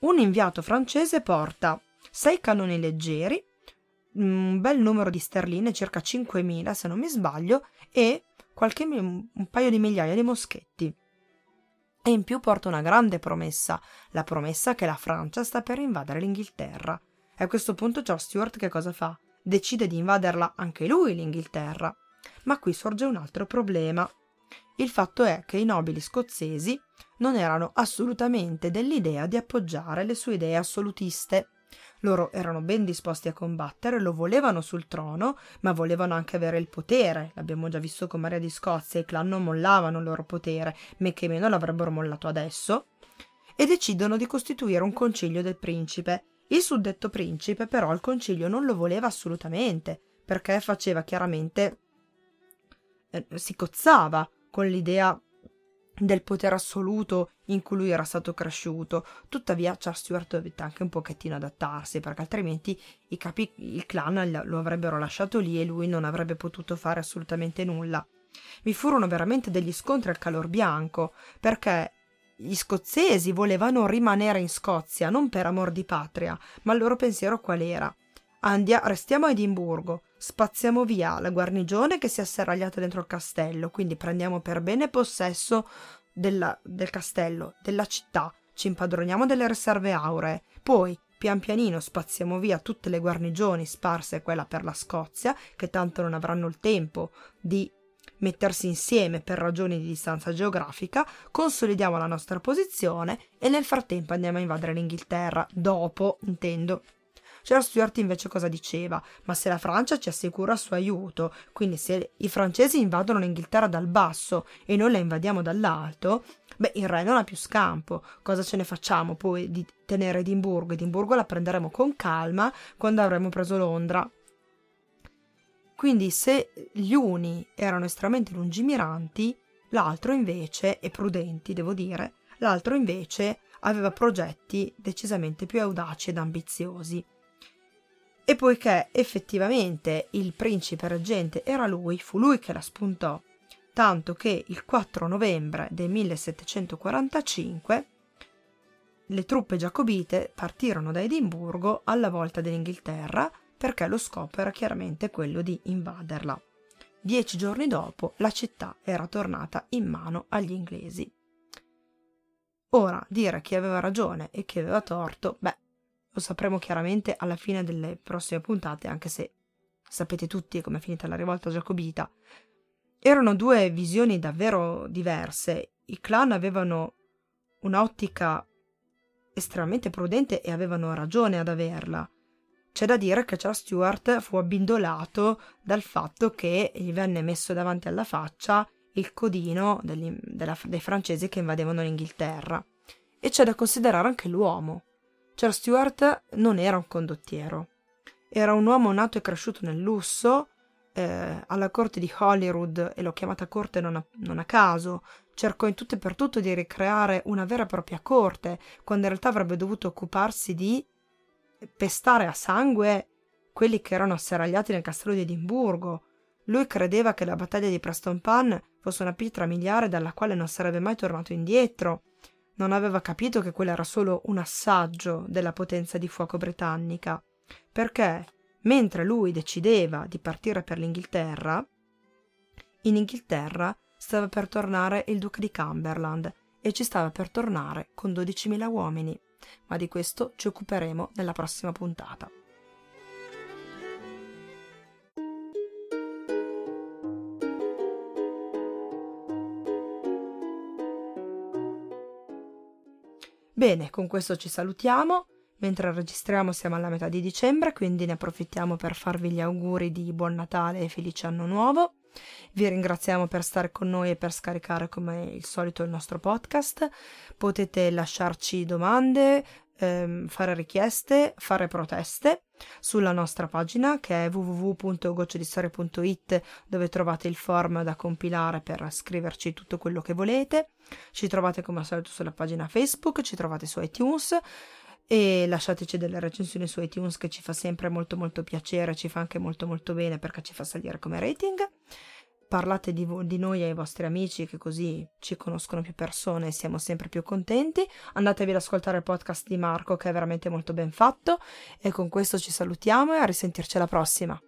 Un inviato francese porta sei cannoni leggeri, un bel numero di sterline, circa 5.000 se non mi sbaglio, e qualche, un paio di migliaia di moschetti. E in più porta una grande promessa, la promessa che la Francia sta per invadere l'Inghilterra. E a questo punto Charles Stuart che cosa fa? decide di invaderla anche lui l'Inghilterra. Ma qui sorge un altro problema. Il fatto è che i nobili scozzesi non erano assolutamente dell'idea di appoggiare le sue idee assolutiste. Loro erano ben disposti a combattere, lo volevano sul trono, ma volevano anche avere il potere. L'abbiamo già visto con Maria di Scozia, i clan non mollavano il loro potere, men che meno l'avrebbero mollato adesso. E decidono di costituire un concilio del principe, il suddetto principe però il concilio non lo voleva assolutamente, perché faceva chiaramente eh, si cozzava con l'idea del potere assoluto in cui lui era stato cresciuto. Tuttavia Charles Stuart dovette anche un pochettino adattarsi, perché altrimenti i capi, il clan lo avrebbero lasciato lì e lui non avrebbe potuto fare assolutamente nulla. Vi furono veramente degli scontri al calor bianco, perché gli scozzesi volevano rimanere in Scozia non per amor di patria, ma il loro pensiero qual era? Andia, restiamo a Edimburgo, spaziamo via la guarnigione che si è asserragliata dentro il castello, quindi prendiamo per bene possesso della, del castello, della città, ci impadroniamo delle riserve auree, poi pian pianino spaziamo via tutte le guarnigioni sparse quella per la Scozia, che tanto non avranno il tempo di mettersi insieme per ragioni di distanza geografica, consolidiamo la nostra posizione e nel frattempo andiamo a invadere l'Inghilterra, dopo, intendo. Charles Stuart invece cosa diceva? Ma se la Francia ci assicura il suo aiuto, quindi se i francesi invadono l'Inghilterra dal basso e noi la invadiamo dall'alto, beh, il re non ha più scampo. Cosa ce ne facciamo poi di tenere Edimburgo? Edimburgo la prenderemo con calma quando avremo preso Londra. Quindi se gli uni erano estremamente lungimiranti, l'altro invece, e prudenti devo dire, l'altro invece aveva progetti decisamente più audaci ed ambiziosi. E poiché effettivamente il principe reggente era lui, fu lui che la spuntò, tanto che il 4 novembre del 1745 le truppe giacobite partirono da Edimburgo alla volta dell'Inghilterra perché lo scopo era chiaramente quello di invaderla. Dieci giorni dopo la città era tornata in mano agli inglesi. Ora, dire chi aveva ragione e chi aveva torto, beh, lo sapremo chiaramente alla fine delle prossime puntate, anche se sapete tutti come è finita la rivolta giacobita. Erano due visioni davvero diverse. I clan avevano un'ottica estremamente prudente e avevano ragione ad averla. C'è da dire che Charles Stuart fu abbindolato dal fatto che gli venne messo davanti alla faccia il codino degli, della, dei francesi che invadevano l'Inghilterra. E c'è da considerare anche l'uomo. Charles Stuart non era un condottiero. Era un uomo nato e cresciuto nel lusso, eh, alla corte di Holyrood, e l'ho chiamata corte non a, non a caso, cercò in tutto e per tutto di ricreare una vera e propria corte, quando in realtà avrebbe dovuto occuparsi di pestare a sangue quelli che erano asserragliati nel castello di Edimburgo. Lui credeva che la battaglia di Prestonpan fosse una pietra miliare dalla quale non sarebbe mai tornato indietro. Non aveva capito che quello era solo un assaggio della potenza di fuoco britannica, perché mentre lui decideva di partire per l'Inghilterra, in Inghilterra stava per tornare il duca di Cumberland e ci stava per tornare con 12.000 uomini, ma di questo ci occuperemo nella prossima puntata. Bene, con questo ci salutiamo. Mentre registriamo siamo alla metà di dicembre, quindi ne approfittiamo per farvi gli auguri di buon Natale e felice anno nuovo. Vi ringraziamo per stare con noi e per scaricare come il solito il nostro podcast. Potete lasciarci domande, ehm, fare richieste, fare proteste sulla nostra pagina che è www.gocciodistoria.it dove trovate il form da compilare per scriverci tutto quello che volete. Ci trovate come al solito sulla pagina Facebook, ci trovate su iTunes e lasciateci delle recensioni su iTunes che ci fa sempre molto molto piacere, ci fa anche molto molto bene perché ci fa salire come rating. Parlate di, vo- di noi ai vostri amici che così ci conoscono più persone e siamo sempre più contenti. Andatevi ad ascoltare il podcast di Marco che è veramente molto ben fatto e con questo ci salutiamo e a risentirci alla prossima.